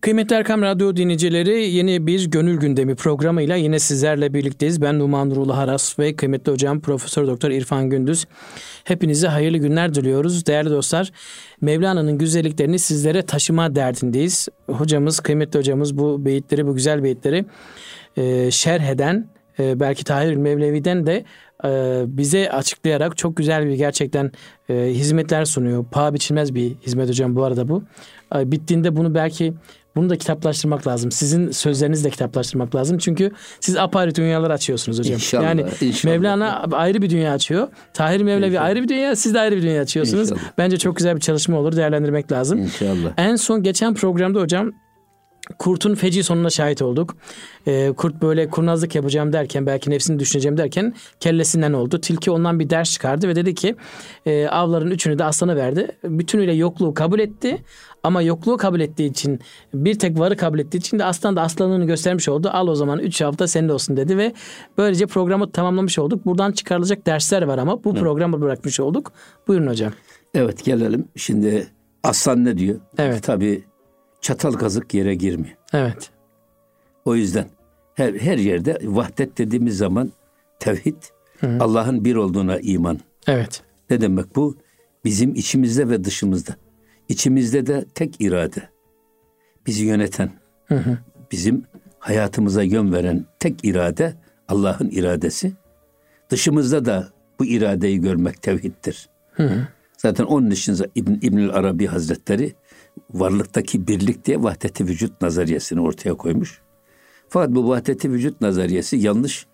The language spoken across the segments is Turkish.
Kıymetli Erkam Radyo dinleyicileri yeni bir Gönül Gündemi programıyla yine sizlerle birlikteyiz. Ben Numan Nurullah Haras ve kıymetli hocam Profesör Doktor İrfan Gündüz. Hepinize hayırlı günler diliyoruz. Değerli dostlar Mevlana'nın güzelliklerini sizlere taşıma derdindeyiz. Hocamız, kıymetli hocamız bu beyitleri, bu güzel beyitleri e, şerh eden, e, belki Tahir Mevlevi'den de e, bize açıklayarak çok güzel bir gerçekten hizmetler sunuyor. Paha biçilmez bir hizmet hocam bu arada bu. Bittiğinde bunu belki bunu da kitaplaştırmak lazım. Sizin sözlerinizi de kitaplaştırmak lazım. Çünkü siz apayrı dünyalar açıyorsunuz hocam. İnşallah, yani inşallah. Mevlana ayrı bir dünya açıyor. Tahir Mevlevi İnşallah. ayrı bir dünya, siz de ayrı bir dünya açıyorsunuz. İnşallah. Bence çok güzel bir çalışma olur. Değerlendirmek lazım. İnşallah. En son geçen programda hocam kurtun feci sonuna şahit olduk. Ee, kurt böyle kurnazlık yapacağım derken belki nefsini düşüneceğim derken kellesinden oldu. Tilki ondan bir ders çıkardı ve dedi ki e, avların üçünü de aslana verdi. Bütünüyle yokluğu kabul etti. Ama yokluğu kabul ettiği için bir tek varı kabul ettiği için de aslan da aslanlığını göstermiş oldu. Al o zaman üç hafta senin olsun dedi ve böylece programı tamamlamış olduk. Buradan çıkarılacak dersler var ama bu programı bırakmış olduk. Buyurun hocam. Evet gelelim. Şimdi aslan ne diyor? Evet. Tabii çatal kazık yere girmiyor. Evet. O yüzden her, her yerde vahdet dediğimiz zaman tevhid, Allah'ın bir olduğuna iman. Evet. Ne demek bu? Bizim içimizde ve dışımızda. İçimizde de tek irade. Bizi yöneten, bizim hayatımıza yön veren tek irade Allah'ın iradesi. Dışımızda da bu iradeyi görmek tevhiddir. Zaten onun için İbn, İbnül Arabi Hazretleri varlıktaki birlik diye vahdeti vücut nazariyesini ortaya koymuş. Fakat bu vahdeti vücut nazariyesi yanlış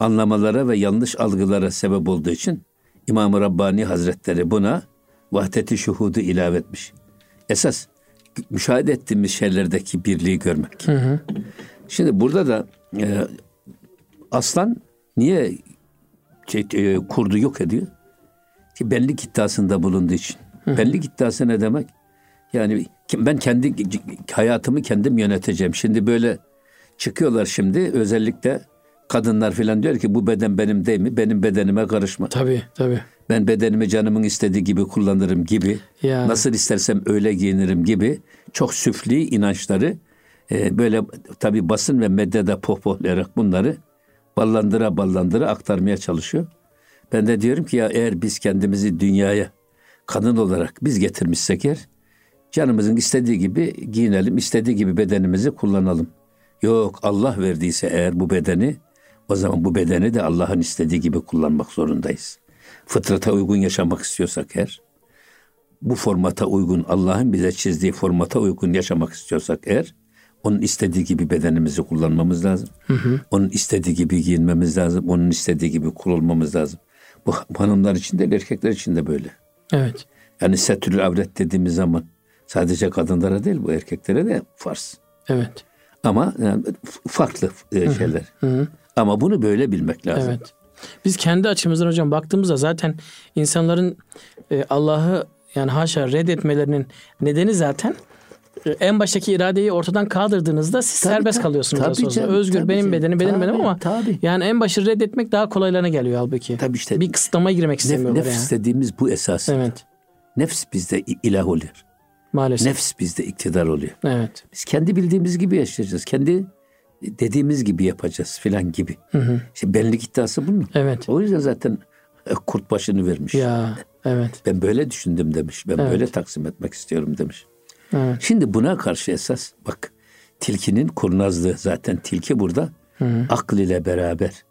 anlamalara ve yanlış algılara sebep olduğu için İmam-ı Rabbani Hazretleri buna vahdeti şuhudu ilave etmiş. Esas müşahede ettiğimiz şeylerdeki birliği görmek. Şimdi burada da e, aslan niye şey, e, kurdu yok ediyor? Ki benlik iddiasında bulunduğu için. Benlik iddiası ne demek? Yani ben kendi hayatımı kendim yöneteceğim. Şimdi böyle çıkıyorlar şimdi özellikle kadınlar filan diyor ki bu beden benim değil mi? Benim bedenime karışma. Tabii tabii. Ben bedenimi canımın istediği gibi kullanırım gibi. Ya. Nasıl istersem öyle giyinirim gibi. Çok süfli inançları e, böyle tabi basın ve medyada pohpohlayarak bunları ballandıra ballandıra aktarmaya çalışıyor. Ben de diyorum ki ya eğer biz kendimizi dünyaya kadın olarak biz getirmişsek eğer canımızın istediği gibi giyinelim, istediği gibi bedenimizi kullanalım. Yok Allah verdiyse eğer bu bedeni o zaman bu bedeni de Allah'ın istediği gibi kullanmak zorundayız. Fıtrata uygun yaşamak istiyorsak eğer bu formata uygun Allah'ın bize çizdiği formata uygun yaşamak istiyorsak eğer onun istediği gibi bedenimizi kullanmamız lazım. Onun istediği gibi giyinmemiz lazım. Onun istediği gibi kul olmamız lazım. Bu hanımlar için de erkekler için de böyle. Evet. Yani setürül avret dediğimiz zaman sadece kadınlara değil bu erkeklere de farz. Evet. Ama yani farklı e, şeyler. Ama bunu böyle bilmek lazım. Evet. Biz kendi açımızdan hocam baktığımızda zaten insanların e, Allah'ı yani haşa reddetmelerinin nedeni zaten e, en baştaki iradeyi ortadan kaldırdığınızda siz Tabii, serbest tabii. kalıyorsunuz. Tabii aslında. canım, Özgür tabii benim canım. bedenim benim Tabii, benim ama tabii. yani en başı reddetmek daha kolaylarına geliyor halbuki. Tabii işte. Bir kısıtlamaya girmek Nef- istemiyorlar nefs yani. dediğimiz bu esas. Evet. Nefs bizde ilah oluyor. Maalesef. Nefs bizde iktidar oluyor. Evet. Biz kendi bildiğimiz gibi yaşayacağız. Kendi dediğimiz gibi yapacağız filan gibi. İşte benlik iddiası bunun. Evet. O yüzden zaten e, kurt başını vermiş. Ya evet. Ben böyle düşündüm demiş. Ben Evet. böyle taksim etmek istiyorum demiş. Evet. Şimdi buna karşı esas bak tilkinin kurnazlığı zaten tilki burada akıl ile beraber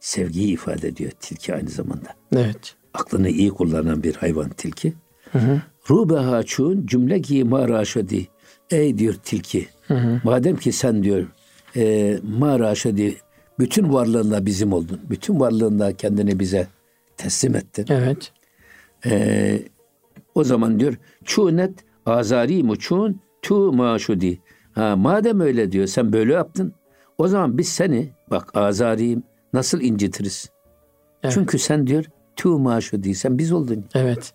sevgiyi ifade ediyor tilki aynı zamanda. Evet. Aklını iyi kullanan bir hayvan tilki. Rubeha çun cümle gi maraşadi. Ey diyor tilki. Madem ki sen diyor e, maraşadi bütün varlığınla bizim oldun. Bütün varlığınla kendini bize teslim ettin. Evet. Ee, o zaman diyor çunet azari muçun tu maşudi. Ha, madem öyle diyor sen böyle yaptın. O zaman biz seni bak azariyim nasıl incitiriz? Evet. Çünkü sen diyor tu maşudi sen biz oldun. Evet.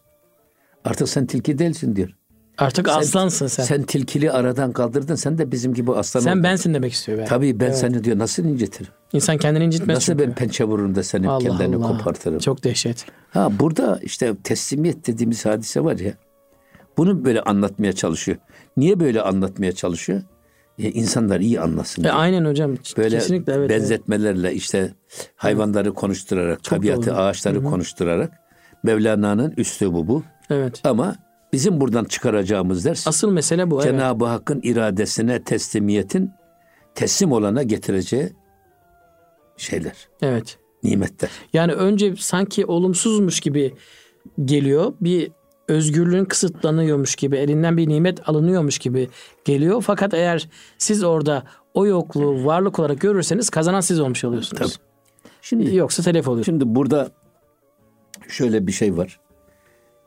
Artık sen tilki değilsin diyor. Artık Sen- aslansın sen. Sen, Sen tilkili aradan kaldırdın. Sen de bizim gibi aslan oldun. bensin demek istiyor. Yani. Tabii ben Evet. seni diyor nasıl incitirim? İnsan kendini incitmez Nasıl çünkü. ben pençe vururum da seni Allah kendini Allah. kopartırım? Çok dehşet. Ha burada işte teslimiyet dediğimiz hadise var ya. Bunu böyle anlatmaya çalışıyor. Niye böyle anlatmaya çalışıyor? e, insanlar iyi anlasın. E, aynen hocam. Böyle Kesinlikle evet. evet. benzetmelerle işte hayvanları konuşturarak, Çok tabiatı, doğru. ağaçları konuşturarak Mevlana'nın üslubu bu. Evet. Ama bizim buradan çıkaracağımız ders Asıl mesele bu. Evet. Cenab-ı Hakk'ın iradesine teslimiyetin teslim olana getireceği şeyler, Evet. nimetler. Yani önce sanki olumsuzmuş gibi geliyor. Bir özgürlüğün kısıtlanıyormuş gibi, elinden bir nimet alınıyormuş gibi geliyor. Fakat eğer siz orada o yokluğu varlık olarak görürseniz kazanan siz olmuş oluyorsunuz. Şimdi Yoksa telef oluyor. Şimdi burada şöyle bir şey var.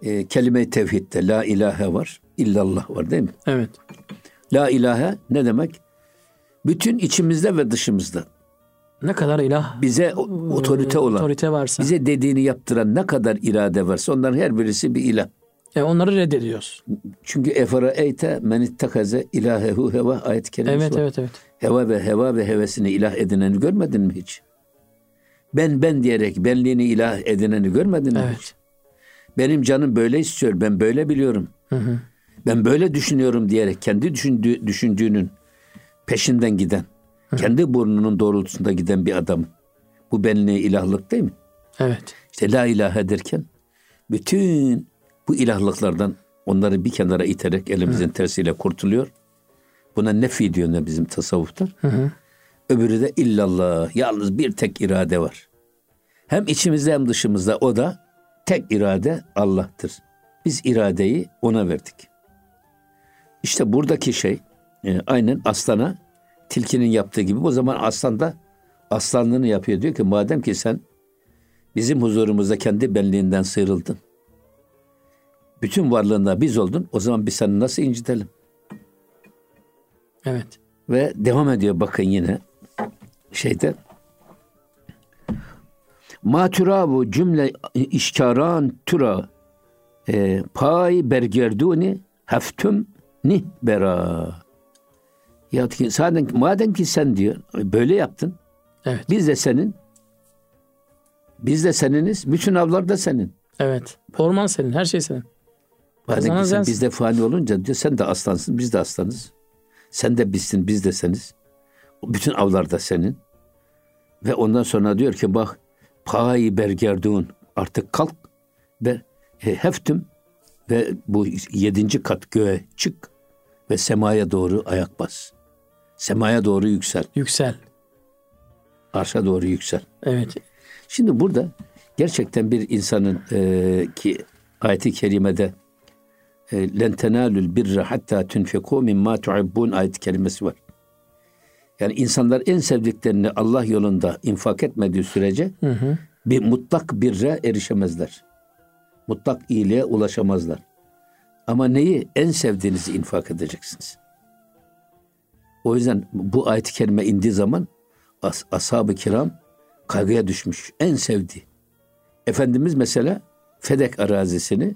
E, kelime-i tevhidde la ilahe var, illallah var değil mi? Evet. La ilahe ne demek? Bütün içimizde ve dışımızda Ne kadar ilah bize otorite olan, otorite varsa bize dediğini yaptıran ne kadar irade varsa onların her birisi bir ilah. e, onları reddediyoruz. Çünkü efara eyte men ittekaze ilahehu heva ayet-i kerimesi Evet var. evet evet. Heva ve heva ve hevesini ilah edineni görmedin mi hiç? Ben ben diyerek benliğini ilah edineni görmedin mi hiç? Benim canım böyle istiyor, ben böyle biliyorum. Hı hı. Ben böyle düşünüyorum diyerek kendi düşündüğü, düşündüğünün peşinden giden, kendi burnunun doğrultusunda giden bir adam. Bu benliği ilahlık değil mi? Evet. İşte la ilahe derken bütün bu ilahlıklardan onları bir kenara iterek elimizin tersiyle kurtuluyor. Buna nefi diyor ne bizim tasavvufta. Hı hı. Öbürü de illallah. Yalnız bir tek irade var. Hem içimizde hem dışımızda o da tek irade Allah'tır. Biz iradeyi ona verdik. İşte buradaki şey e, aynen aslana tilkinin yaptığı gibi. O zaman aslan da aslanlığını yapıyor. Diyor ki madem ki sen bizim huzurumuzda kendi benliğinden sıyrıldın. Bütün varlığında biz oldun. O zaman biz seni nasıl incitelim? Evet. Ve devam ediyor bakın yine şeyde. Ma türavu cümle işkaran türa e, pay bergerduni heftüm nih bera. Ya ki zaten madem ki sen diyor böyle yaptın. Evet. Biz de senin. Biz de seniniz. Bütün avlar da senin. Evet. Orman senin, her şey senin. Madem ki sen bizde fani olunca diyor sen de aslansın biz de aslanız. Sen de bizsin biz de seniz. Bütün avlar da senin. Ve ondan sonra diyor ki bak pay bergerdun artık kalk ve e, heftüm ve bu yedinci kat göğe çık ve semaya doğru ayak bas. Semaya doğru yüksel. Yüksel. Arşa doğru yüksel. Evet. Şimdi burada gerçekten bir insanın e, ki ayeti kerimede e, len tenalul birre hatta tunfiku mimma tuhibbun ayet kelimesi var. Yani insanlar en sevdiklerini Allah yolunda infak etmediği sürece Hı hı. bir mutlak birre erişemezler. Mutlak iyiliğe ulaşamazlar. Ama neyi en sevdiğinizi infak edeceksiniz. O yüzden bu ayet-i kerime indiği zaman as- ashab-ı kiram kaygıya düşmüş. En sevdiği. Efendimiz mesela Fedek arazisini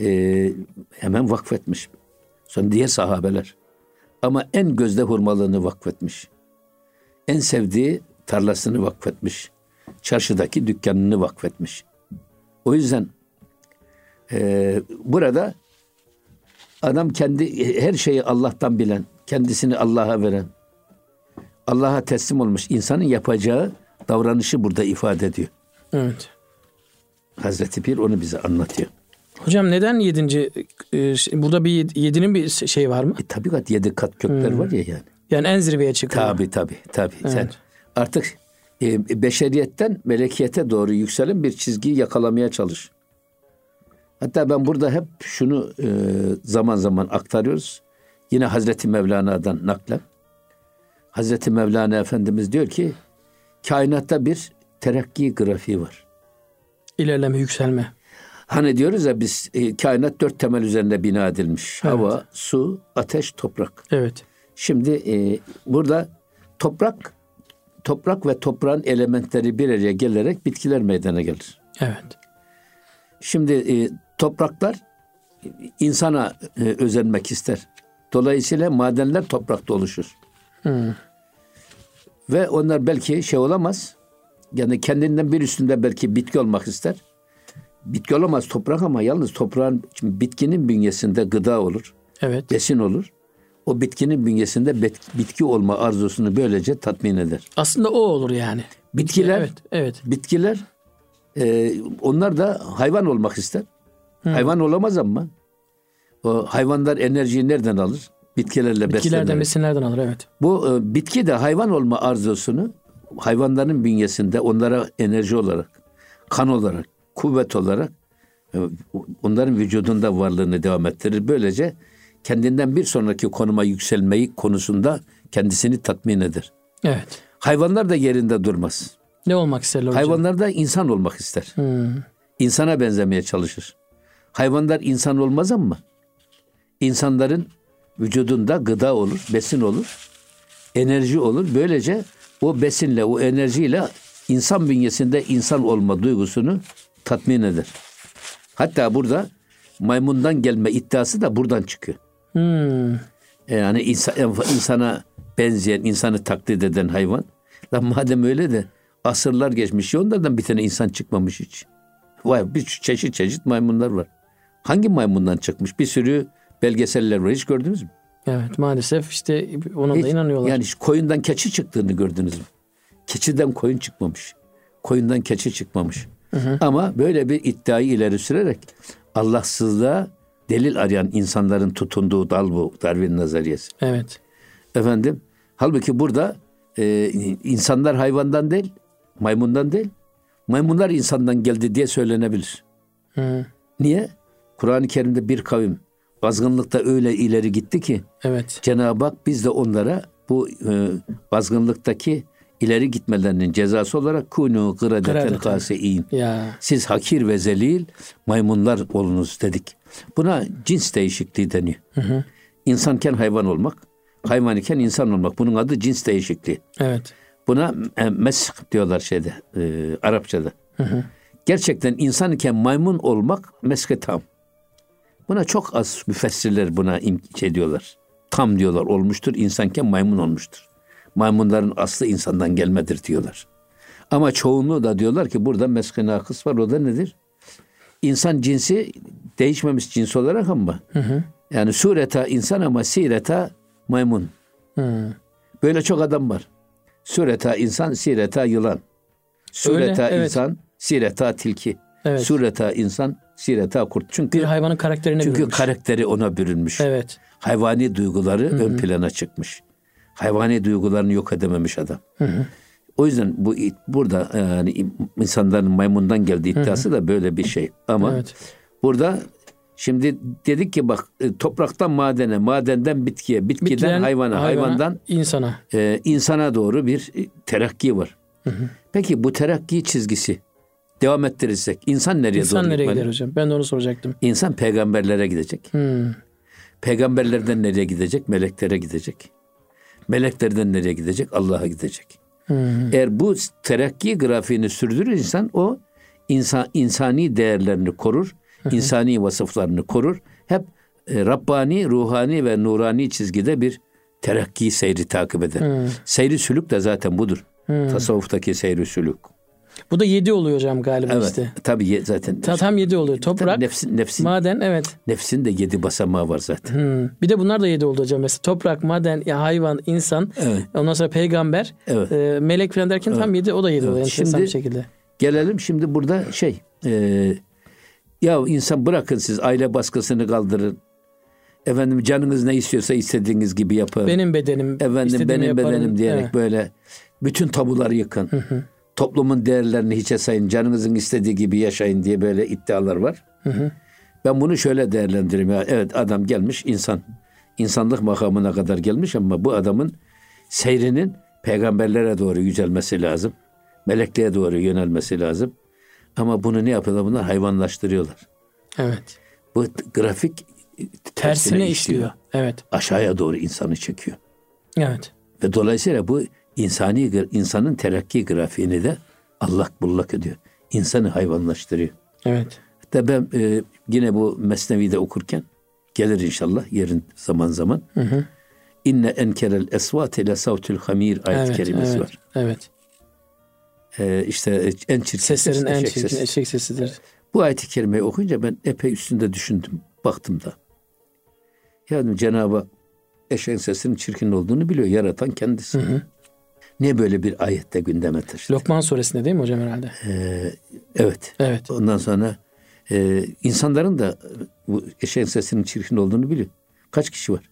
e, hemen vakfetmiş. Sonra diğer sahabeler. Ama en gözde hurmalığını vakfetmiş. En sevdiği tarlasını vakfetmiş. Çarşıdaki dükkanını vakfetmiş. O yüzden e, burada adam kendi her şeyi Allah'tan bilen, kendisini Allah'a veren, Allah'a teslim olmuş insanın yapacağı davranışı burada ifade ediyor. Evet. Hazreti Pir onu bize anlatıyor. Hocam neden yedinci burada bir yed- yedinin bir şey var mı? E, tabiat yedi kat kökler var ya yani. Yani en zirveye çıkıyor. Tabi tabi tabi. Sen Evet. artık e, beşeriyetten melekiyete doğru yükselen bir çizgiyi yakalamaya çalış. Hatta ben burada hep şunu e, zaman zaman aktarıyoruz. Yine Hazreti Mevlana'dan naklen. Hazreti Mevlana Efendimiz diyor ki kainatta bir terakki grafiği var. İlerleme, yükselme. Hani diyoruz ya biz e, kainat dört temel üzerinde bina edilmiş. Evet. Hava, su, ateş, toprak. Evet. Şimdi e, burada toprak toprak ve toprağın elementleri bir araya gelerek bitkiler meydana gelir. Evet. Şimdi e, topraklar e, insana e, özenmek ister. Dolayısıyla madenler toprakta oluşur. Hı. Ve onlar belki şey olamaz. Yani kendinden bir üstünde belki bitki olmak ister. Bitki olamaz toprak ama yalnız toprağın şimdi bitkinin bünyesinde gıda olur. Evet. besin olur. o bitkinin bünyesinde bitki olma arzusunu böylece tatmin eder. Aslında o olur yani. Bitkiler, Evet, evet. bitkiler e, onlar da hayvan olmak ister. Hayvan olamaz ama o hayvanlar enerjiyi nereden alır? Bitkilerle Bitkilerden, beslenerek. besinlerden alır evet. Bu e, bitki de hayvan olma arzusunu hayvanların bünyesinde onlara enerji olarak, kan olarak, kuvvet olarak e, onların vücudunda varlığını devam ettirir. Böylece kendinden bir sonraki konuma yükselmeyi konusunda kendisini tatmin eder. Evet. Hayvanlar da yerinde durmaz. Ne olmak isterler hocam? Hayvanlar da insan olmak ister. Hmm. İnsana benzemeye çalışır. Hayvanlar insan olmaz ama insanların vücudunda gıda olur, besin olur, enerji olur. Böylece o besinle, o enerjiyle insan bünyesinde insan olma duygusunu tatmin eder. Hatta burada maymundan gelme iddiası da buradan çıkıyor. Hmm. Yani insan, insana benzeyen, insanı taklit eden hayvan. Lan madem öyle de asırlar geçmiş onlardan bir tane insan çıkmamış hiç. Vay bir çeşit çeşit maymunlar var. Hangi maymundan çıkmış? Bir sürü belgeseller var. Hiç gördünüz mü? Evet maalesef işte ona da Hiç- inanıyorlar. Yani koyundan keçi çıktığını gördünüz mü? Keçiden koyun çıkmamış. Koyundan keçi çıkmamış. Ama böyle bir iddiayı ileri sürerek Allahsızlığa delil arayan insanların tutunduğu dal bu Darwin nazariyesi. Evet. Efendim, halbuki burada e, insanlar hayvandan değil, maymundan değil, maymunlar insandan geldi diye söylenebilir. Hı. Niye? Kur'an-ı Kerim'de bir kavim azgınlıkta öyle ileri gitti ki Evet. Cenab-ı Hak biz de onlara bu e, azgınlıktaki ileri gitmelerinin cezası olarak kunu gıradeten. Ya. Siz hakir ve zelil maymunlar olunuz dedik. Buna cins değişikliği deniyor. İnsanken hayvan olmak, hayvan iken insan olmak. Bunun adı cins değişikliği. Evet. Buna e, mesk diyorlar şeyde, e, Arapçada. Gerçekten insan iken maymun olmak meske tam. Buna çok az müfessirler buna şey diyorlar. Tam diyorlar olmuştur, insanken maymun olmuştur. Maymunların aslı insandan gelmedir diyorlar. Ama çoğunluğu da diyorlar ki burada meske nakıs var. O da nedir? İnsan cinsi değişmemiş cins olarak ama yani sureta insan ama sireta maymun. Hı. Böyle çok adam var. Sureta insan, sireta yılan. Sureta Öyle, evet. insan, sireta tilki. Evet. Sureta insan, sireta kurt. Çünkü Bir hayvanın karakterine çünkü bürünmüş. karakteri ona bürünmüş. Evet. Hayvani duyguları ön plana çıkmış. Hayvani duygularını yok edememiş adam. O yüzden bu burada yani insanların maymundan geldiği iddiası da böyle bir şey. Ama Evet. burada şimdi dedik ki bak e, topraktan madene, madenden bitkiye, bitkiden Bitkiden hayvana, hayvandan insana. e, insana doğru bir e, terakki var. Peki bu terakki çizgisi devam ettirirsek insan nereye İnsan doğru nereye gitmeli? gider hocam? Ben de onu soracaktım. İnsan peygamberlere gidecek. Hmm. Peygamberlerden nereye gidecek? Meleklere gidecek. Meleklerden nereye gidecek? Allah'a gidecek. Hmm. Eğer bu terakki grafiğini sürdürür insan o insan insani değerlerini korur, insani vasıflarını korur. Hep e, Rabbani, ruhani ve nurani çizgide bir terakki seyri takip eder. Seyri sülük de zaten budur. Tasavvuftaki seyri sülük. Bu da yedi oluyor hocam galiba Evet. işte. Tabii zaten Ta- tam yedi oluyor. Toprak, Tabii nefsin nefsin maden evet. nefsin de yedi basamağı var zaten. Hmm. Bir de bunlar da yedi oldu hocam. Mesela toprak, maden, ya hayvan, insan, Evet. ondan sonra peygamber, Evet. e, melek falan derken tam yedi o da yedi oluyor. Enteresan Şimdi- bir şekilde. Gelelim şimdi burada şey e, ya insan bırakın siz aile baskısını kaldırın. Efendim canınız ne istiyorsa istediğiniz gibi yapın. Benim bedenim, Efendim benim yaparım. bedenim diyerek Evet. böyle bütün tabuları yıkın. Toplumun değerlerini hiçe sayın. Canınızın istediği gibi yaşayın diye böyle iddialar var. Ben bunu şöyle değerlendiririm. Ya, evet adam gelmiş insan. insanlık makamına kadar gelmiş ama bu adamın seyrinin peygamberlere doğru yücelmesi lazım. Melekliğe doğru yönelmesi lazım. Ama bunu ne yapıyorlar? Bunlar hayvanlaştırıyorlar. Evet. Bu grafik Tersine işliyor. Evet. Aşağıya doğru insanı çekiyor. Evet. Ve dolayısıyla bu insani insanın terakki grafiğini de allak bullak ediyor. İnsanı hayvanlaştırıyor. Evet. Hatta ben e, yine bu Mesnevi'de okurken gelir inşallah yerin zaman zaman. İnne enkerel esvat ile savtül hamir ayet evet, kerimesi evet, var. Evet. E, işte en çirkin Seslerin ses en eşek çirkin sesi. eşek sesidir. Bu ayeti kerimeyi okuyunca ben epey üstünde düşündüm. Baktım da. Yani Cenab-ı eşeğin sesinin çirkin olduğunu biliyor. Yaratan kendisi. Niye böyle bir ayette gündeme taşıdı? Lokman suresinde değil mi hocam herhalde? Ee, evet. Evet. Ondan sonra e, insanların da bu eşeğin sesinin çirkin olduğunu biliyor. Kaç kişi var?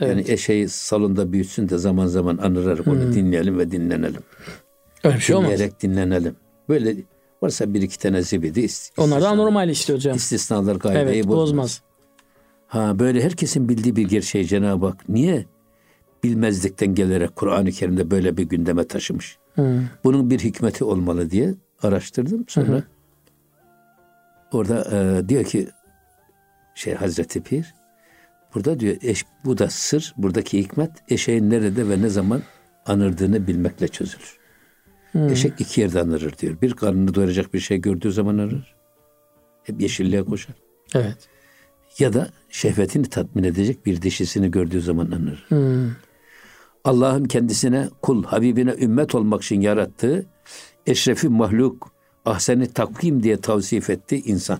Evet. Yani eşeği salonda büyütsün de zaman zaman anırarak onu dinleyelim ve dinlenelim. Öyle bir şey olmaz. Dinleyerek dinlenelim. Böyle varsa bir iki tane zibidi ist- Onlar da anormal işte hocam. istisnalar kaideyi Evet bozmaz. bozmaz. Ha böyle herkesin bildiği bir gerçeği Cenab-ı Hak niye bilmezlikten gelerek Kur'an-ı Kerim'de böyle bir gündeme taşımış? Hı. Bunun bir hikmeti olmalı diye araştırdım. Sonra orada e, diyor ki şey Hazreti Pir burada diyor eş, bu da sır buradaki hikmet eşeğin nerede ve ne zaman anırdığını bilmekle çözülür. Eşek iki yerde anırır diyor. Bir karnını doyuracak bir şey gördüğü zaman anırır. Hep yeşilliğe koşar. Evet. Ya da şehvetini tatmin edecek bir dişisini gördüğü zaman anır. Hı. Allah'ın kendisine kul, Habibine ümmet olmak için yarattığı eşrefi mahluk, ahseni takvim diye tavsif etti insan.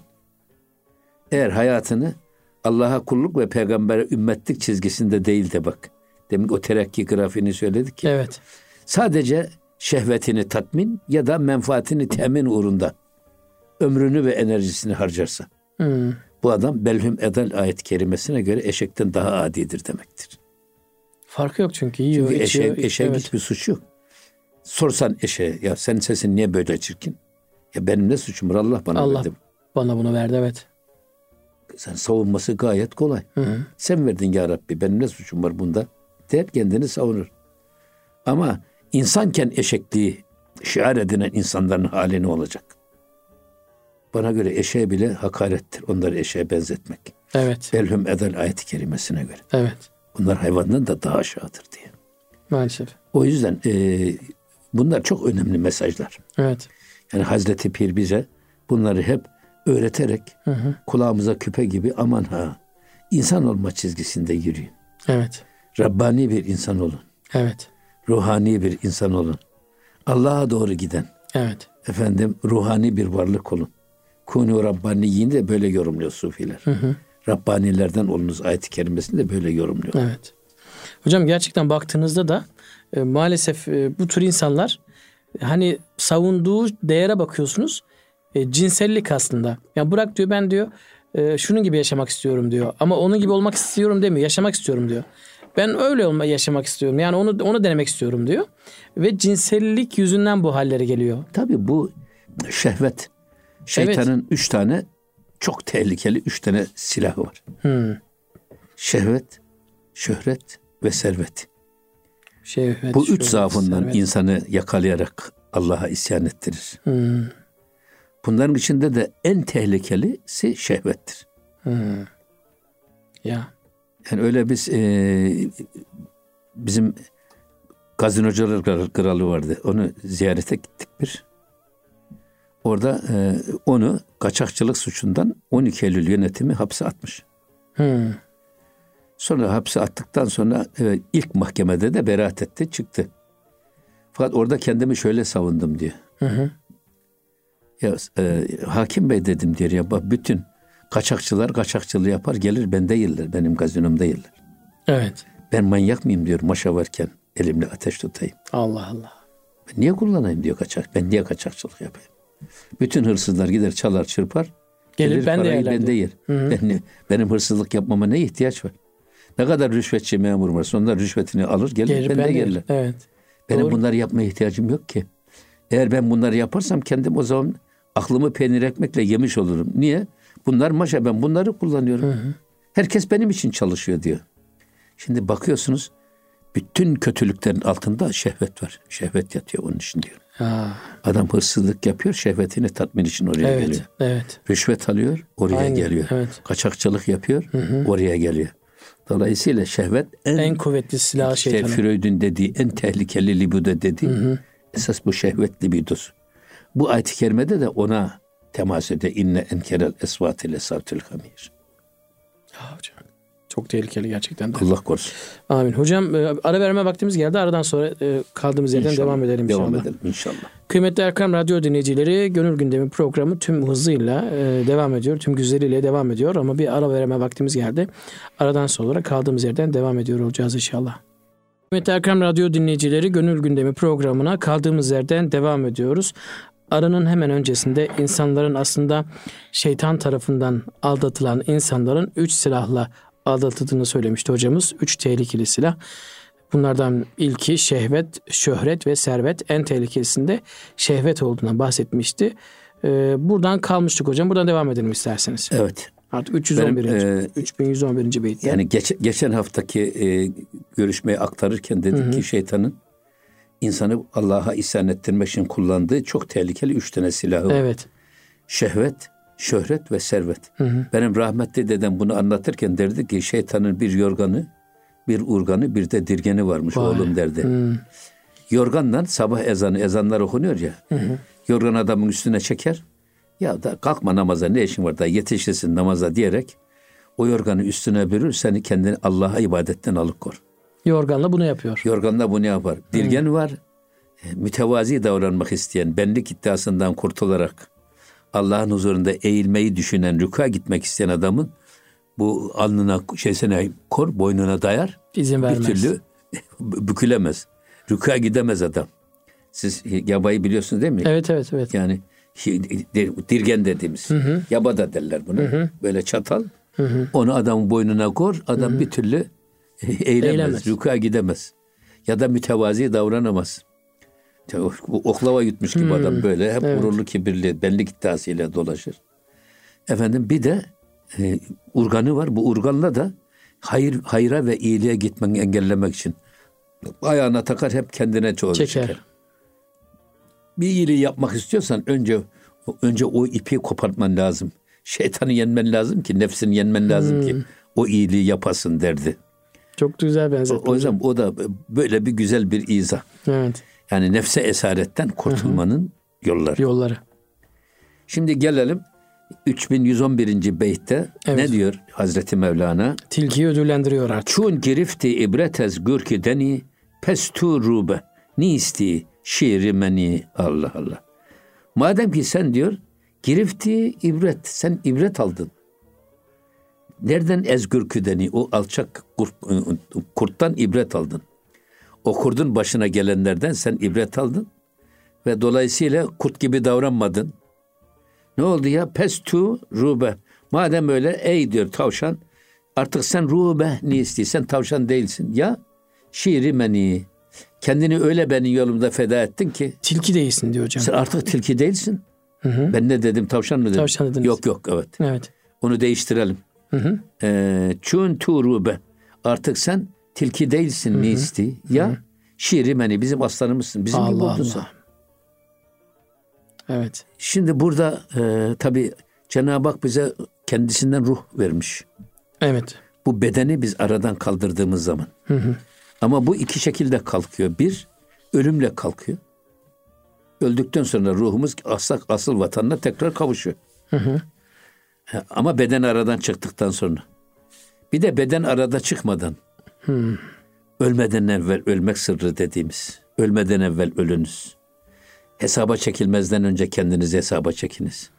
Eğer hayatını Allah'a kulluk ve peygambere ümmetlik çizgisinde değil de bak. Demin o terakki grafiğini söyledik ya. Evet. Sadece şehvetini tatmin ya da menfaatini temin uğrunda ömrünü ve enerjisini harcarsa Hı. bu adam belhum edel ayet kerimesine göre eşekten daha adidir demektir. Farkı yok çünkü yiyor, Çünkü içiyor. eşeğin, eşeğin evet. hiçbir suçu yok. Sorsan eşeğe ya senin sesin niye böyle çirkin? Ya benim ne suçum var Allah bana Allah verdi. bana bunu verdi evet. Sen savunması gayet kolay. Hı hı. Sen verdin ya Rabbi benim ne suçum var bunda? Der kendini savunur. Ama insanken eşekliği şiar edinen insanların hali ne olacak? Bana göre eşeğe bile hakarettir. Onları eşeğe benzetmek. Evet. Belhum edel ayet-i kerimesine göre. Evet. Bunlar hayvandan da daha aşağıdır diye. Maalesef. O yüzden e, bunlar çok önemli mesajlar. Evet. Yani Hazreti Pir bize bunları hep öğreterek Hı hı. kulağımıza küpe gibi aman ha insan olma çizgisinde yürüyün. Evet. Rabbani bir insan olun. Evet. Ruhani bir insan olun. Allah'a doğru giden Evet. efendim ruhani bir varlık olun. Kunu Rabbaniyin de böyle yorumluyor Sufiler. Rabbanilerden olunuz ayet-i kerimesini de böyle yorumluyor. Evet. Hocam gerçekten baktığınızda da e, maalesef e, bu tür insanlar hani savunduğu değere bakıyorsunuz. E, cinsellik aslında. Ya bırak diyor ben diyor e, şunun gibi yaşamak istiyorum diyor. Ama onun gibi olmak istiyorum demiyor. Yaşamak istiyorum diyor. Ben öyle olma yaşamak istiyorum. Yani onu onu denemek istiyorum diyor. Ve cinsellik yüzünden bu hallere geliyor. Tabii bu şehvet. Şeytanın üç tane çok tehlikeli üç tane silahı var. Hmm. Şehvet, şöhret ve servet. Şehvet, Bu üç şöhret, zaafından servet. insanı yakalayarak Allah'a isyan ettirir. Hmm. Bunların içinde de en tehlikelisi şehvettir. Hmm. Ya. Yani öyle biz e, bizim gazinocular kral- kralı vardı. Onu ziyarete gittik bir. Orada e, onu kaçakçılık suçundan 12 Eylül yönetimi hapse atmış. Hmm. Sonra hapse attıktan sonra e, ilk mahkemede de beraat etti, çıktı. Fakat orada kendimi şöyle savundum diyor. Hı hı. Ya e, hakim bey dedim diyor ya bak bütün kaçakçılar kaçakçılığı yapar gelir ben değiller benim gazinomda değiller. Evet. Ben manyak mıyım diyor maşa varken elimle ateş tutayım. Allah Allah. Ben niye kullanayım diyor kaçak. Ben niye kaçakçılık yapayım? Bütün hırsızlar gider çalar çırpar. Gelir ben de yerler ben de yer. Hı hı. Ben benim hırsızlık yapmama ne ihtiyaç var? Ne kadar rüşvetçi memur varsa onlar rüşvetini alır gelir Gelir ben de ben de yerler. Evet. Benim Doğru. bunları yapmaya ihtiyacım yok ki. Eğer ben bunları yaparsam kendim o zaman aklımı peynir ekmekle yemiş olurum. Niye? Bunlar maşa ben bunları kullanıyorum. Herkes benim için çalışıyor diyor. Şimdi bakıyorsunuz bütün kötülüklerin altında şehvet var. Şehvet yatıyor onun için diyor. Ha, Adam hırsızlık yapıyor, şehvetini tatmin için oraya evet. geliyor. Evet. Rüşvet alıyor, oraya Aynen, geliyor. evet. Kaçakçılık yapıyor, oraya geliyor. Dolayısıyla şehvet en, En kuvvetli silah işte şeytanın. Freud'un dediği en tehlikeli libido dediği esas bu şehvet libidosu. Bu ayet-i kerimede de ona temas ediyor. İnne enkerel esvat ile savtil hamir. Ya hocam. Çok tehlikeli gerçekten de. Allah korusun. Amin. Hocam e, ara verme vaktimiz geldi. Aradan sonra e, kaldığımız yerden İnşallah. devam edelim inşallah. Devam edelim inşallah. Kıymetli Erkam Radyo dinleyicileri Gönül Gündemi programı tüm hızıyla e, devam ediyor. Tüm güzeliyle devam ediyor ama bir ara verme vaktimiz geldi. Aradan sonra kaldığımız yerden devam ediyor olacağız inşallah. Kıymetli Erkam Radyo dinleyicileri Gönül Gündemi programına kaldığımız yerden devam ediyoruz. Aranın hemen öncesinde insanların aslında şeytan tarafından aldatılan insanların üç silahla aldatıldığını söylemişti hocamız. Üç tehlikeli silah. Bunlardan ilki şehvet, şöhret ve servet. En tehlikelisinde şehvet olduğuna bahsetmişti. Ee, buradan kalmıştık hocam. Buradan devam edelim isterseniz. Evet. Artık 311. Benim, e, 3111. beytte. Yani geç, geçen haftaki e, görüşmeyi aktarırken dedik ki şeytanın insanı Allah'a isyan ettirmek için kullandığı çok tehlikeli üç tane silahı var. Evet. Şehvet, şöhret ve servet. Benim rahmetli dedem bunu anlatırken derdi ki şeytanın bir yorganı, bir urganı, bir de dirgeni varmış Vay. oğlum derdi. Yorgandan sabah ezanı, ezanlar okunuyor ya. Yorgan adamın üstüne çeker. Ya da kalkma namaza ne işin var da yetişirsin namaza diyerek o yorganı üstüne bürür seni kendini Allah'a ibadetten alıkor. Yorganla bunu yapıyor. Yorganla bunu yapar. Dirgen var. e, Mütevazi davranmak isteyen, benlik iddiasından kurtularak Allah'ın huzurunda eğilmeyi düşünen, rüka gitmek isteyen adamın bu alnına şeysine kor, boynuna dayar. İzin Bir vermez. türlü bükülemez. Rüka gidemez adam. Siz yabayı biliyorsunuz değil mi? Evet evet evet. Yani dirgen dediğimiz. Yaba da derler bunu. Böyle çatal. Onu adamın boynuna kor. Adam bir türlü eğilemez. Eğilemez. Rüka gidemez. Ya da mütevazi davranamaz. O- o Oklava yutmuş gibi adam böyle hep Evet. gururlu kibirli bellik iddiasıyla dolaşır. Efendim bir de e, urganı var. Bu urganla da hayır hayra ve iyiliğe gitmeni engellemek için ayağına takar hep kendine çoğu Çeker. çeker bir iyiliği yapmak istiyorsan önce önce o ipi kopartman lazım. Şeytanı yenmen lazım ki, nefsini yenmen lazım ki o iyiliği yapasın derdi. Çok güzel O, benzetme. o yüzden o da böyle bir güzel bir izah. Evet. Yani nefse esaretten kurtulmanın yolları. Yolları. Şimdi gelelim 3111. beytte Evet. ne diyor Hazreti Mevlana? Tilkiyi ödüllendiriyor artık. Çun girifti ibretez gürki deni pestu rube nisti şiiri meni Allah Allah. Madem ki sen diyor girifti ibret sen ibret aldın. Nereden ezgürkü deni o alçak kurt, kurttan ibret aldın. O kurdun başına gelenlerden sen ibret aldın ve dolayısıyla kurt gibi davranmadın. Ne oldu ya? Pestu rube. Madem öyle ey diyor tavşan artık sen rube ni istiyorsan tavşan değilsin. Ya şiiri meni. Kendini öyle benim yolumda feda ettin ki Tilki değilsin diyor hocam. sen artık tilki değilsin. Ben ne dedim tavşan mı dedim? Tavşan dediniz. Yok yok evet. Evet. Onu değiştirelim. Ee, Çün tu rube. Artık sen tilki değilsin ni isti. Ya meni bizim aslanımızsın. Bizim gibi Allah oldun sen. Evet. Şimdi burada e, tabi Cenab-ı Hak bize kendisinden ruh vermiş. Evet. Bu bedeni biz aradan kaldırdığımız zaman. Ama bu iki şekilde kalkıyor. Bir, ölümle kalkıyor. Öldükten sonra ruhumuz asıl, asıl vatanına tekrar kavuşuyor. Ha, Ama beden aradan çıktıktan sonra. Bir de beden arada çıkmadan. Ölmeden evvel ölmek sırrı dediğimiz. Ölmeden evvel ölünüz. Hesaba çekilmezden önce kendinizi hesaba çekiniz.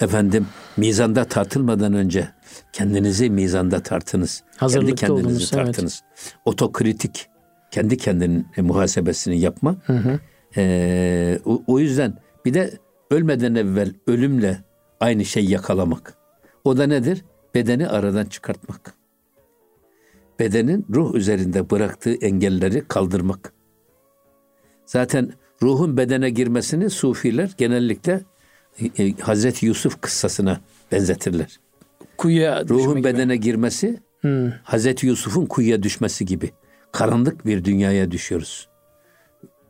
Efendim mizanda tartılmadan önce kendinizi mizanda tartınız. Hazırlıklı kendi kendinizi olunuz, evet. tartınız. Otokritik kendi kendinin muhasebesini yapma. Ee, o, o yüzden bir de ölmeden evvel ölümle aynı şey yakalamak. O da nedir? Bedeni aradan çıkartmak. Bedenin ruh üzerinde bıraktığı engelleri kaldırmak. Zaten ruhun bedene girmesini sufiler genellikle e, e, Hazreti Yusuf kıssasına benzetirler. Kuyuya Ruhun gibi. bedene girmesi Hazreti Yusuf'un kuyuya düşmesi gibi. Karanlık bir dünyaya düşüyoruz.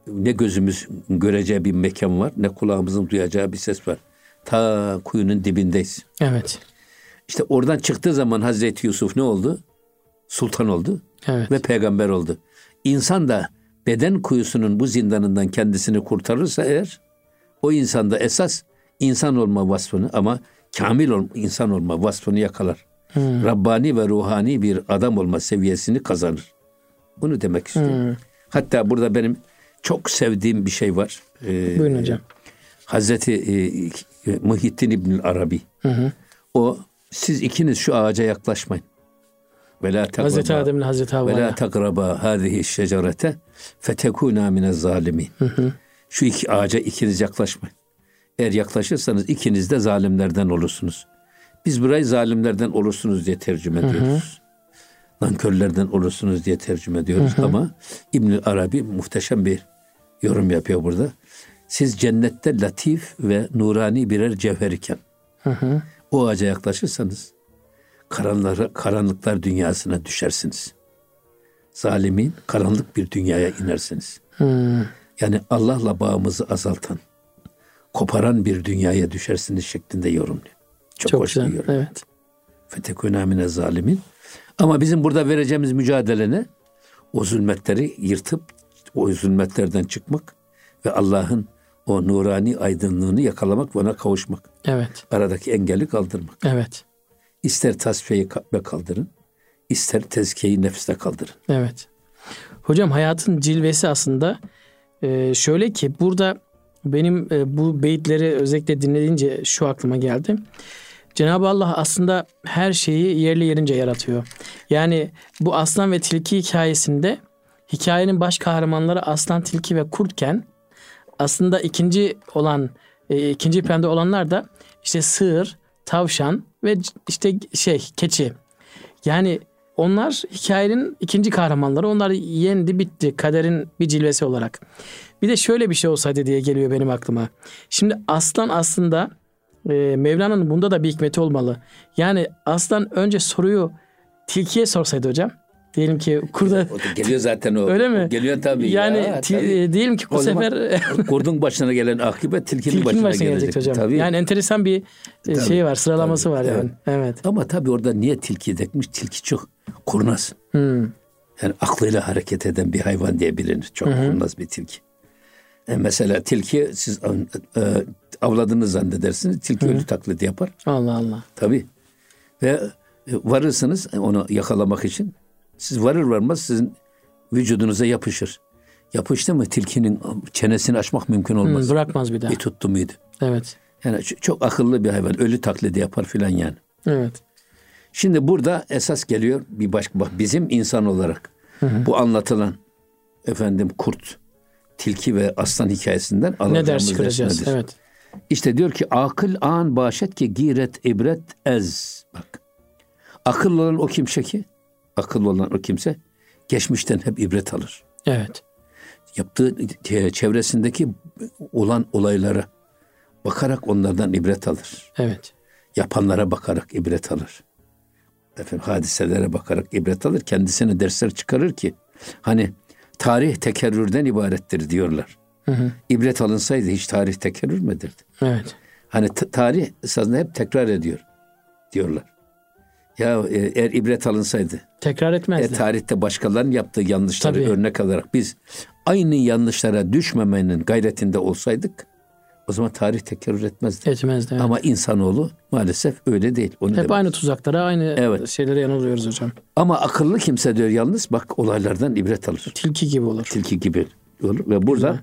Ne gözümüz göreceği bir mekan var, ne kulağımızın duyacağı bir ses var. Ta kuyunun dibindeyiz. Evet. İşte oradan çıktığı zaman Hazreti Yusuf ne oldu? Sultan oldu Evet. ve peygamber oldu. İnsan da beden kuyusunun bu zindanından kendisini kurtarırsa eğer o insanda esas insan olma vasfını ama kamil ol, insan olma vasfını yakalar. Rabbani ve ruhani bir adam olma seviyesini kazanır. Bunu demek istiyorum. Hatta burada benim çok sevdiğim bir şey var. Ee, Buyurun hocam. Hazreti e, Muhittin İbn Arabi. O siz ikiniz şu ağaca yaklaşmayın. Ve la takraba- Hazreti Adem'le Hazreti ve la Havva'ya. takraba hadihi şecerete fetekuna zalimin. Şu iki ağaca ikiniz yaklaşmayın. Eğer yaklaşırsanız ikiniz de zalimlerden olursunuz. Biz burayı zalimlerden olursunuz diye tercüme ediyoruz. Nankörlerden olursunuz diye tercüme ediyoruz ama İbn Arabi muhteşem bir yorum yapıyor burada. Siz cennette latif ve nurani birer cevher iken o ağaca yaklaşırsanız karanlıklar, karanlıklar dünyasına düşersiniz. Zalimin karanlık bir dünyaya inersiniz. Yani Allah'la bağımızı azaltan, koparan bir dünyaya düşersiniz şeklinde yorumluyor. Çok, Çok hoş bir güzel. yorum. Evet. Fetekûnâ mine zalimin. Ama bizim burada vereceğimiz mücadele ne? O zulmetleri yırtıp o zulmetlerden çıkmak ve Allah'ın o nurani aydınlığını yakalamak ve ona kavuşmak. Evet. Aradaki engeli kaldırmak. Evet. İster tasfiyeyi kalbe kaldırın, ister tezkiyeyi nefste kaldırın. Evet. Hocam hayatın cilvesi aslında e, şöyle ki burada benim e, bu beyitleri özellikle dinleyince şu aklıma geldi. Cenab-ı Allah aslında her şeyi yerli yerince yaratıyor. Yani bu aslan ve tilki hikayesinde hikayenin baş kahramanları aslan, tilki ve kurtken aslında ikinci olan e, ikinci planda olanlar da işte sığır, tavşan ve işte şey keçi. Yani onlar hikayenin ikinci kahramanları. Onlar yendi bitti kaderin bir cilvesi olarak. Bir de şöyle bir şey olsaydı diye geliyor benim aklıma. Şimdi aslan aslında e, Mevlana'nın bunda da bir hikmeti olmalı. Yani aslan önce soruyu tilkiye sorsaydı hocam. Diyelim ki kurda geliyor zaten o. Öyle mi? Geliyor tabii. yani ya, ti- tabii. e, diyelim ki bu O sefer Kurdun başına gelen akıbet tilkinin, tilkinin başına, başına gelecek. gelecek hocam. Tabii. Yani enteresan bir e, Tabii, şey var, sıralaması tabii, var yani. Evet. Ama tabii orada niye tilki dekmiş? Tilki çok kurnaz. Hmm. Yani aklıyla hareket eden bir hayvan diye bilinir. Çok kurnaz bir tilki. E mesela tilki siz e, avladığını zannedersiniz. Tilki ölü taklidi yapar. Allah Allah. Tabii. Ve varırsınız onu yakalamak için. Siz varır varmaz sizin vücudunuza yapışır. Yapıştı mı tilkinin çenesini açmak mümkün Hmm, olmaz. bırakmaz bir daha. Bir tuttu muydu? Evet. Yani çok akıllı bir hayvan. Ölü taklidi yapar filan yani. Evet. Şimdi burada esas geliyor bir başka bak bizim insan olarak bu anlatılan efendim kurt, tilki ve aslan hikayesinden Ne alacağımız ders ders çıkaracağız? nedir? Evet. İşte diyor ki akıl an başet ki giret ibret ez. Bak. Akıllı olan o kimse ki akıllı olan o kimse geçmişten hep ibret alır. Evet. Yaptığı çe- çevresindeki olan olaylara bakarak onlardan ibret alır. Evet. Yapanlara bakarak ibret alır. Efendim hadiselere bakarak ibret alır. Kendisine dersler çıkarır ki hani tarih tekerrürden ibarettir diyorlar. Hı hı. İbret alınsaydı hiç tarih tekerrür mü ederdi? Evet. Hani t- tarih esasında hep tekrar ediyor diyorlar. Ya e, eğer ibret alınsaydı, Tekrar etmezdi. tarihte başkalarının yaptığı yanlışları Tabii. örnek alarak biz aynı yanlışlara düşmemenin gayretinde olsaydık o zaman tarih tekerrür etmezdi. Etmezdi. Evet. Ama insanoğlu maalesef öyle değil. Onu Hep demek. aynı tuzaklara, aynı Evet. şeylere yanılıyoruz hocam. Ama akıllı kimse diyor yalnız bak olaylardan ibret alır. Tilki gibi olur. Tilki gibi olur. Ve burada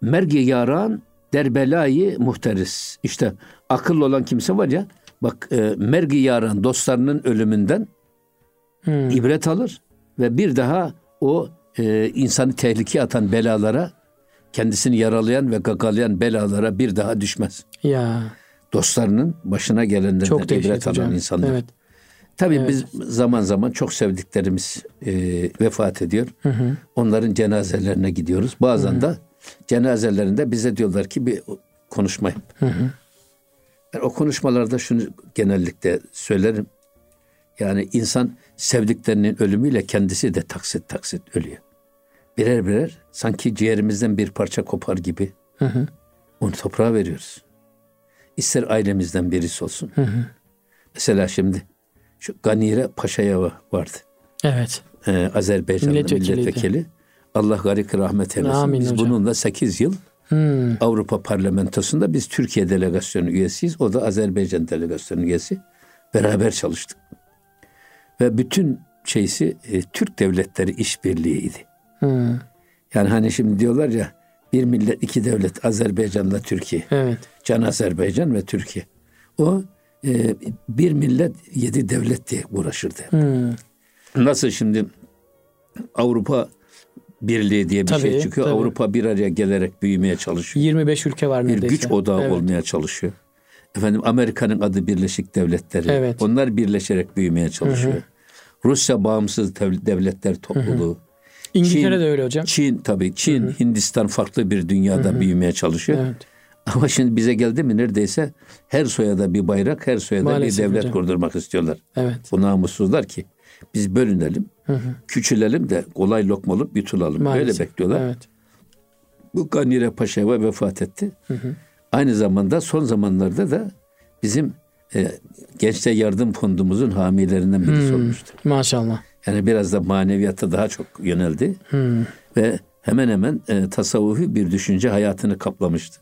mergi yaran derbelayı muhteris. İşte akıllı olan kimse var ya bak e, mergi yaran dostlarının ölümünden Hmm. ibret alır ve bir daha o e, insanı tehlikeye atan belalara kendisini yaralayan ve gagalayan belalara bir daha düşmez. Ya Dostlarının başına gelenlerden çok ibret alan insanlar. Evet. Tabii Evet. biz zaman zaman çok sevdiklerimiz e, vefat ediyor. Onların cenazelerine gidiyoruz. Bazen de cenazelerinde bize diyorlar ki bir konuşma yap. Ben o konuşmalarda şunu genellikle söylerim. Yani insan sevdiklerinin ölümüyle kendisi de taksit taksit ölüyor. Birer birer sanki ciğerimizden bir parça kopar gibi onu toprağa veriyoruz. İster ailemizden birisi olsun. Mesela şimdi şu Ganire Paşa'ya vardı. Evet. Ee, Azerbaycanlı Milletvekiliydi. milletvekili. Allah garik rahmet eylesin. Amin biz hocam. bununla 8 yıl Hmm. Avrupa Parlamentosu'nda biz Türkiye delegasyonu üyesiyiz. O da Azerbaycan delegasyonu üyesi. Beraber çalıştık. Ve bütün şeysi e, Türk devletleri işbirliğiydi. Hı. Yani hani şimdi diyorlar ya bir millet iki devlet Azerbaycan'la Türkiye. Evet. Can Azerbaycan ve Türkiye. O e, bir millet yedi devlet diye uğraşırdı. Hı. Nasıl şimdi Avrupa Birliği diye bir Tabii, şey çıkıyor. tabii. Avrupa bir araya gelerek büyümeye çalışıyor. 25 ülke var Bir neredeyse. güç odağı Evet. olmaya çalışıyor. Efendim Amerika'nın adı Birleşik Devletleri. Evet. Onlar birleşerek büyümeye çalışıyor. Rusya bağımsız dev- devletler topluluğu. İngiltere Çin- de öyle hocam. Çin tabii Çin, Hindistan farklı bir dünyada büyümeye çalışıyor. Evet. Ama şimdi bize geldi mi neredeyse her soyada bir bayrak, her soyada Maalesef bir devlet hocam. kurdurmak istiyorlar. Evet. Bu namussuzlar ki biz bölünelim, küçülelim de kolay lokma olup yutulalım. Maalesef. Öyle bekliyorlar. Evet. Bu Ganire Paşa'ya vefat etti. Aynı zamanda son zamanlarda da bizim e, Gençler Yardım Fondumuzun hamilerinden birisi olmuştu. Maşallah. Yani biraz da maneviyata daha çok yöneldi. Ve hemen hemen e, tasavvufi bir düşünce hayatını kaplamıştı.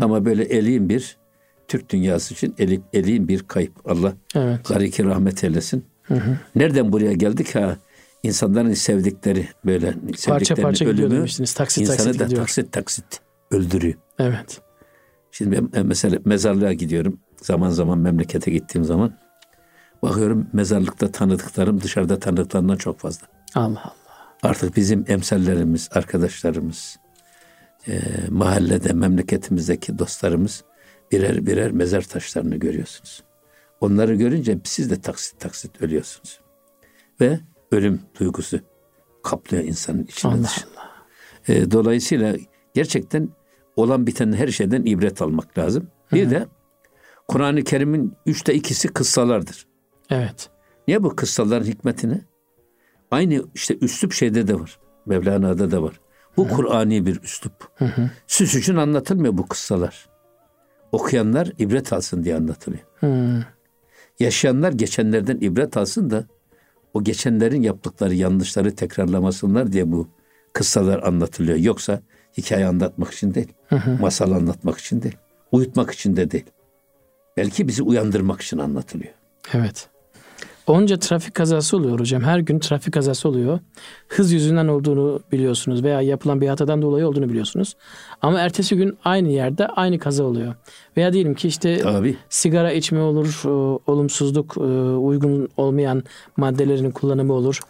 Ama böyle elin bir Türk dünyası için eli, elin bir kayıp. Allah Evet. gariki rahmet eylesin. Nereden buraya geldik ha? İnsanların sevdikleri böyle sevdiklerinin parça gidiyor demiştiniz. Taksit insanı taksit da gidiyor. taksit taksit öldürüyor. Evet. Şimdi ben mesela mezarlığa gidiyorum. Zaman zaman memlekete gittiğim zaman bakıyorum mezarlıkta tanıdıklarım dışarıda tanıdıklarından çok fazla. Allah Allah. Artık bizim emsallerimiz, arkadaşlarımız, e, mahallede, memleketimizdeki dostlarımız birer birer mezar taşlarını görüyorsunuz. Onları görünce siz de taksit taksit ölüyorsunuz. Ve ölüm duygusu kaplıyor insanın içine Allah dışına. Allah. E, dolayısıyla gerçekten olan biten her şeyden ibret almak lazım. Bir de Kur'an-ı Kerim'in üçte ikisi kıssalardır. Evet. Niye bu kıssaların hikmetini? Aynı işte üslup şeyde de var. Mevlana'da da var. Bu Kur'ani bir üslup. Süs için anlatılmıyor bu kıssalar. Okuyanlar ibret alsın diye anlatılıyor. Hı. Yaşayanlar geçenlerden ibret alsın da o geçenlerin yaptıkları yanlışları tekrarlamasınlar diye bu kıssalar anlatılıyor. Yoksa hikaye anlatmak için değil. Masal anlatmak için değil. Uyutmak için de değil. Belki bizi uyandırmak için anlatılıyor. Evet. Onca trafik kazası oluyor hocam. Her gün trafik kazası oluyor. Hız yüzünden olduğunu biliyorsunuz veya yapılan bir hatadan dolayı olduğunu biliyorsunuz. Ama ertesi gün aynı yerde aynı kaza oluyor. Veya diyelim ki işte Tabii. sigara içme olur, e, olumsuzluk, e, uygun olmayan maddelerin kullanımı olur,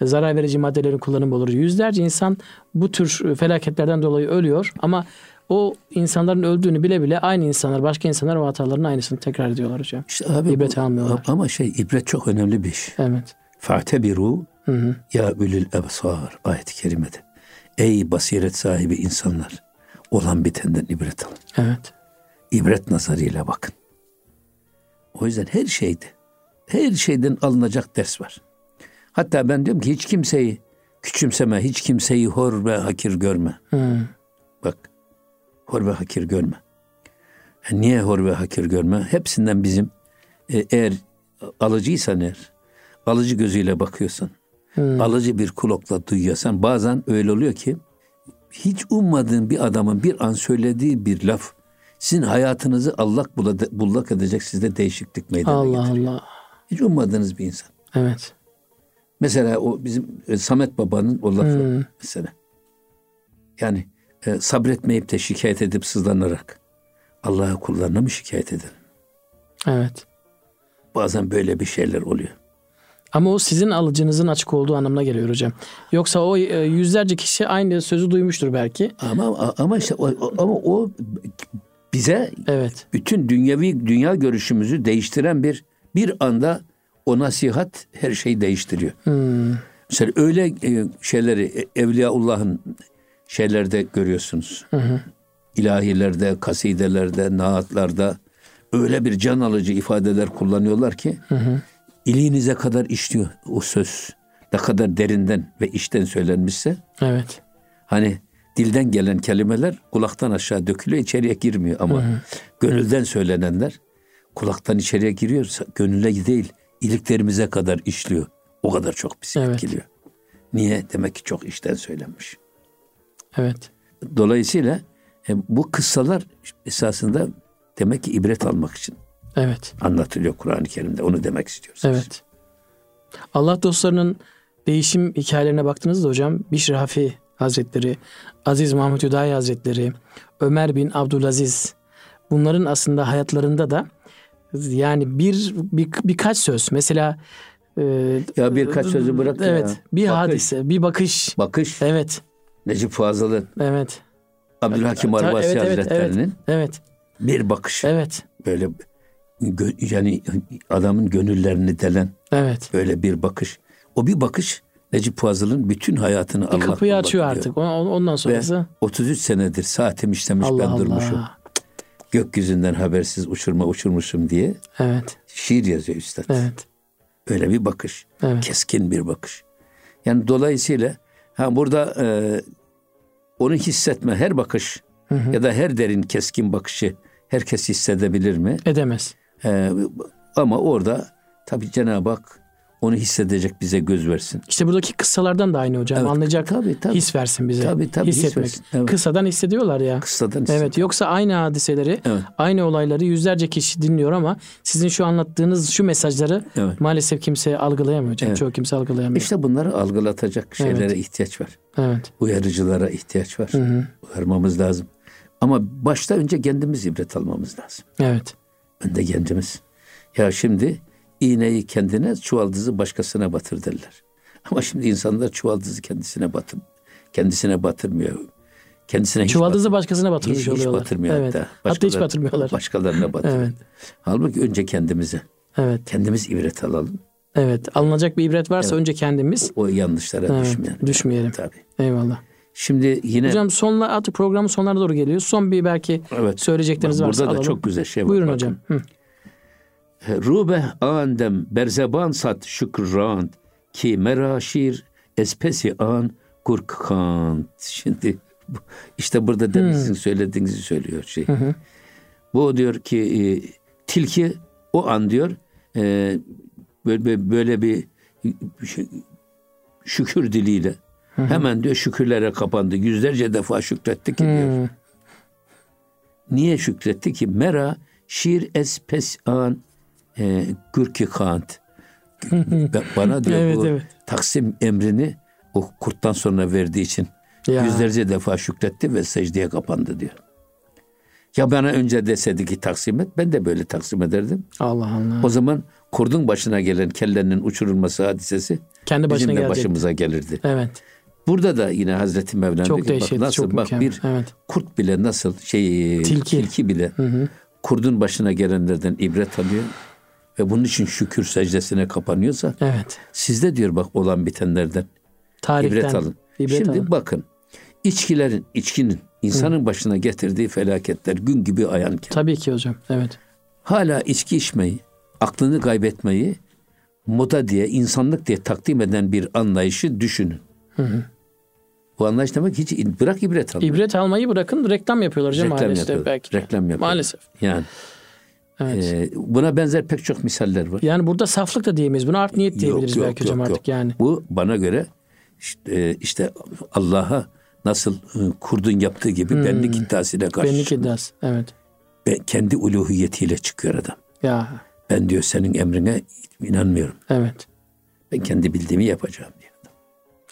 e, zarar verici maddelerin kullanımı olur. Yüzlerce insan bu tür felaketlerden dolayı ölüyor ama o insanların öldüğünü bile bile aynı insanlar, başka insanlar o hataların aynısını tekrar ediyorlar hocam. İşte abi İbret bu- almıyorlar. Ama şey ibret çok önemli bir iş. Evet. Fa'tebiru ya ülül ebsar ayet-i kerimede. Ey basiret sahibi insanlar olan bitenden ibret alın. Evet. İbret nazarıyla bakın. O yüzden her şeyde her şeyden alınacak ders var. Hatta ben diyorum ki hiç kimseyi küçümseme, hiç kimseyi hor ve hakir görme. Hı. Bak hor ve hakir görme. E, Niye hor ve hakir görme? Hepsinden bizim e, eğer alıcıysan eğer, alıcı gözüyle bakıyorsan, alıcı bir kulakla duyuyorsan bazen öyle oluyor ki hiç ummadığın bir adamın bir an söylediği bir laf sizin hayatınızı allak bullak, edecek sizde değişiklik meydana Allah getirir. Allah. Hiç ummadığınız bir insan. Evet. Mesela o bizim e, Samet Baba'nın o lafı Hmm. mesela. Yani e, sabretmeyip de şikayet edip sızlanarak Allah'a kullarına mı şikayet eder? Evet. Bazen böyle bir şeyler oluyor. Ama o sizin alıcınızın açık olduğu anlamına geliyor hocam. Yoksa o e, yüzlerce kişi aynı sözü duymuştur belki. Ama ama işte o, o- ama o bize Evet. bütün dünyevi dünya görüşümüzü değiştiren bir bir anda o nasihat her şeyi değiştiriyor. Hmm. Mesela öyle e, şeyleri e, Evliyaullah'ın şeylerde görüyorsunuz. İlahilerde, kasidelerde, naatlarda öyle bir can alıcı ifadeler kullanıyorlar ki iliğinize kadar işliyor o söz. Ne kadar derinden ve içten söylenmişse Evet. hani dilden gelen kelimeler kulaktan aşağı dökülüyor içeriye girmiyor ama gönülden söylenenler kulaktan içeriye giriyor gönüle değil iliklerimize kadar işliyor. O kadar çok bizi Evet. etkiliyor. Niye? Demek ki çok içten söylenmiş. Evet. Dolayısıyla e, bu kıssalar esasında demek ki ibret almak için Evet. anlatılıyor Kur'an-ı Kerim'de. Onu demek istiyoruz. Evet. Allah dostlarının değişim hikayelerine baktığınızda hocam Bişr Hafi Hazretleri, Aziz Mahmut Hüdayi Hazretleri, Ömer bin Abdülaziz bunların aslında hayatlarında da yani bir, bir birkaç söz mesela e, Ya birkaç sözü bırak ya. Evet, bir Bakış. hadise, bir bakış. Bakış Evet, Necip Fazıl'ın, evet. Abdülhakim Arvasi evet, evet, Hazretleri'nin Evet, bir bakış. evet, Böyle gö- yani adamın gönüllerini delen evet. böyle bir bakış. O bir bakış Necip Fazıl'ın bütün hayatını Bir kapıyı açıyor biliyor. artık. On- Ondan Ve sonrası 33 senedir saatim işlemiş Allah ben durmuşum. Allah. Gökyüzünden habersiz uçurma uçurmuşum diye Evet, şiir yazıyor üstad. evet, Öyle bir bakış. evet. Keskin bir bakış. Yani dolayısıyla ha burada e, onu hissetme her bakış ya da her derin keskin bakışı herkes hissedebilir mi? Edemez. E, ama orada tabii Cenab-ı Hak onu hissedecek bize göz versin. İşte buradaki kıssalardan da aynı hocam. Evet, Anlayacak tabii, tabii. his versin bize. Tabii, tabii, his Hissetmek. versin. Evet. Kıssadan hissediyorlar ya. Kıssadan hisset- Evet yoksa aynı hadiseleri, Evet. aynı olayları yüzlerce kişi dinliyor ama sizin şu anlattığınız şu mesajları Evet. maalesef kimse algılayamıyor hocam. Evet. Çoğu kimse algılayamıyor. İşte bunları algılatacak şeylere Evet. ihtiyaç var. Evet. Uyarıcılara ihtiyaç var. Uyarmamız lazım. Ama başta önce kendimiz ibret almamız lazım. Evet. Önde kendimiz. Ya şimdi iğneyi kendine, çuvaldızı başkasına batır derler. Ama şimdi insanlar çuvaldızı kendisine batır, kendisine batırmıyor. Kendisine hiç Çuvaldızı başkasına batır- batırmış hiç, hiç oluyorlar. batırmıyor evet. hatta. Hatta hiç batırmıyorlar. Başkalarına batırıyor. Evet. Halbuki önce kendimize, Evet. kendimiz ibret alalım. Evet. Alınacak bir ibret varsa önce kendimiz O yanlışlara evet, düşmeyelim. düşmeyelim. Tabii. Eyvallah. Şimdi yine Hocam sonla artık programın sonlarına doğru geliyor. Son bir belki Evet. söyleyecekleriniz Bak, varsa burada da alalım. çok güzel şey var. Buyurun Bakın. hocam. Hı. Rube andem berzeban sat şükrand ki meraşir espesi an kurkant. Şimdi işte burada demin sizin söylediğinizi söylüyor şey. Bu diyor ki e, tilki o an diyor e, böyle, böyle bir şükür diliyle hemen diyor şükürlere kapandı. Yüzlerce defa şükretti ki diyor. Hı. Niye şükretti ki? Mera şiir es pes an e, gürki kant. Ba- Bana diyor Evet, bu evet. Taksim emrini o kurttan sonra verdiği için Ya. yüzlerce defa şükretti ve secdeye kapandı diyor. Ya bana önce deseydi ki taksim et ben de böyle taksim ederdim. Allah Allah. O zaman kurdun başına gelen kellenin uçurulması hadisesi Kendi başına bizim de başımıza gelirdi. Evet. Burada da yine Hazreti Mevlana Çok diyor ki, bak dehşetli, nasıl çok bak mükemmel. bir Evet. kurt bile nasıl şey Tilki. tilki, bile kurdun başına gelenlerden ibret alıyor ve bunun için şükür secdesine kapanıyorsa Evet. sizde diyor bak olan bitenlerden Tariften. ibret alın. ibret Şimdi alın. bakın içkilerin içkinin insanın başına getirdiği felaketler gün gibi ayanken Tabii ki hocam. Evet. hala içki içmeyi, aklını kaybetmeyi moda diye, insanlık diye takdim eden bir anlayışı düşünün. Bu anlayış demek hiç bırak ibret al. İbret almayı bırakın reklam yapıyorlar hocam Reklam maalesef yapıyorlar. belki. Reklam yapıyorlar. Maalesef. Yani Evet. e, buna benzer pek çok misaller var. Yani burada saflık da diyemeyiz. Buna art niyet diyebiliriz Yok, yok, belki hocam yok, artık yok. yani. Bu bana göre işte, e, işte Allah'a nasıl e, kurdun yaptığı gibi benlik iddiasıyla karşı Hmm. Benlik iddiası. Evet. ve kendi uluhiyetiyle çıkıyor adam. Ya. Ben diyor senin emrine inanmıyorum. Evet. Ben kendi bildiğimi yapacağım diyor.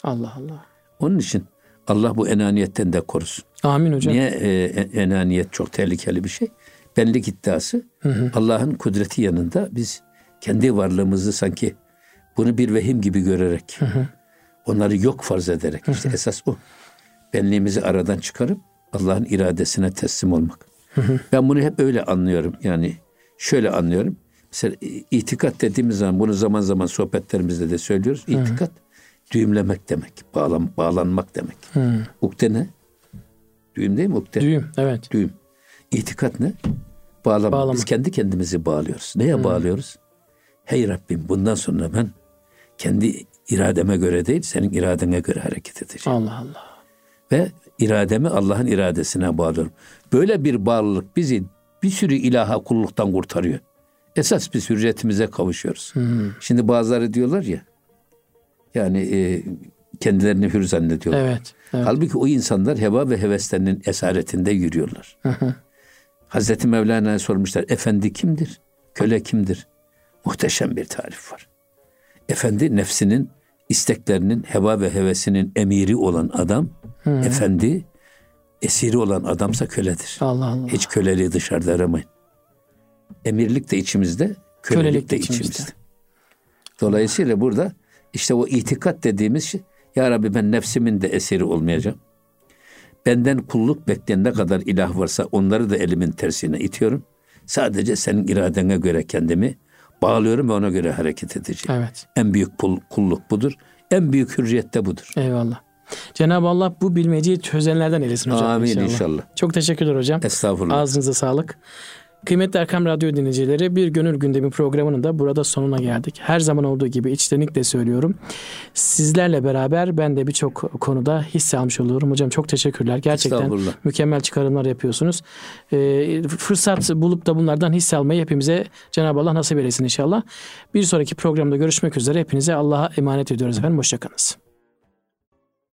Allah Allah. Onun için Allah bu enaniyetten de korusun. Amin hocam. Niye e, e- enaniyet çok tehlikeli bir şey? Benlik iddiası Allah'ın kudreti yanında biz kendi varlığımızı sanki bunu bir vehim gibi görerek onları yok farz ederek işte esas o. Benliğimizi aradan çıkarıp Allah'ın iradesine teslim olmak. Ben bunu hep öyle anlıyorum. Yani şöyle anlıyorum. Mesela i- itikat dediğimiz zaman bunu zaman zaman sohbetlerimizde de söylüyoruz. İtikat düğümlemek demek. Bağlan, bağlanmak demek. Ukde ne? Düğüm değil mi? Ukde. Düğüm. Evet. Düğüm. İtikat ne? Bağlama. Bağlama. Biz kendi kendimizi bağlıyoruz. Neye bağlıyoruz? Hey Rabbim bundan sonra ben kendi irademe göre değil senin iradene göre hareket edeceğim. Allah Allah. Ve irademi Allah'ın iradesine bağlıyorum. Böyle bir bağlılık bizi bir sürü ilaha kulluktan kurtarıyor. Esas biz hürriyetimize kavuşuyoruz. Şimdi bazıları diyorlar ya yani e, kendilerini hür zannediyorlar. Evet. evet. Halbuki o insanlar heva ve heveslerinin esaretinde yürüyorlar. Hazreti Mevlana'ya sormuşlar. Efendi kimdir? Köle kimdir? Muhteşem bir tarif var. Efendi nefsinin isteklerinin heva ve hevesinin emiri olan adam efendi esiri olan adamsa köledir. Allah Allah. Hiç köleliği dışarıda aramayın. Emirlik de içimizde, kölelik, Kölelik de de içimizde. içimizde. Dolayısıyla burada işte o itikat dediğimiz şey, ya Rabbi ben nefsimin de esiri olmayacağım. Benden kulluk bekleyen ne kadar ilah varsa onları da elimin tersine itiyorum. Sadece senin iradene göre kendimi bağlıyorum ve ona göre hareket edeceğim. Evet. En büyük kulluk budur. En büyük hürriyet de budur. Eyvallah. Cenab-ı Allah bu bilmeceyi çözenlerden eylesin hocam. Amin inşallah. Çok teşekkürler hocam. Estağfurullah. Ağzınıza sağlık. Kıymetli Erkam Radyo dinleyicileri bir gönül gündemi programının da burada sonuna geldik. Her zaman olduğu gibi içtenlikle söylüyorum. Sizlerle beraber ben de birçok konuda hisse almış oluyorum. Hocam çok teşekkürler. Gerçekten mükemmel çıkarımlar yapıyorsunuz. Ee, fırsat bulup da bunlardan hisse almayı hepimize Cenab-ı Allah nasip eylesin inşallah. Bir sonraki programda görüşmek üzere. Hepinize Allah'a emanet ediyoruz efendim. Hoşçakalınız.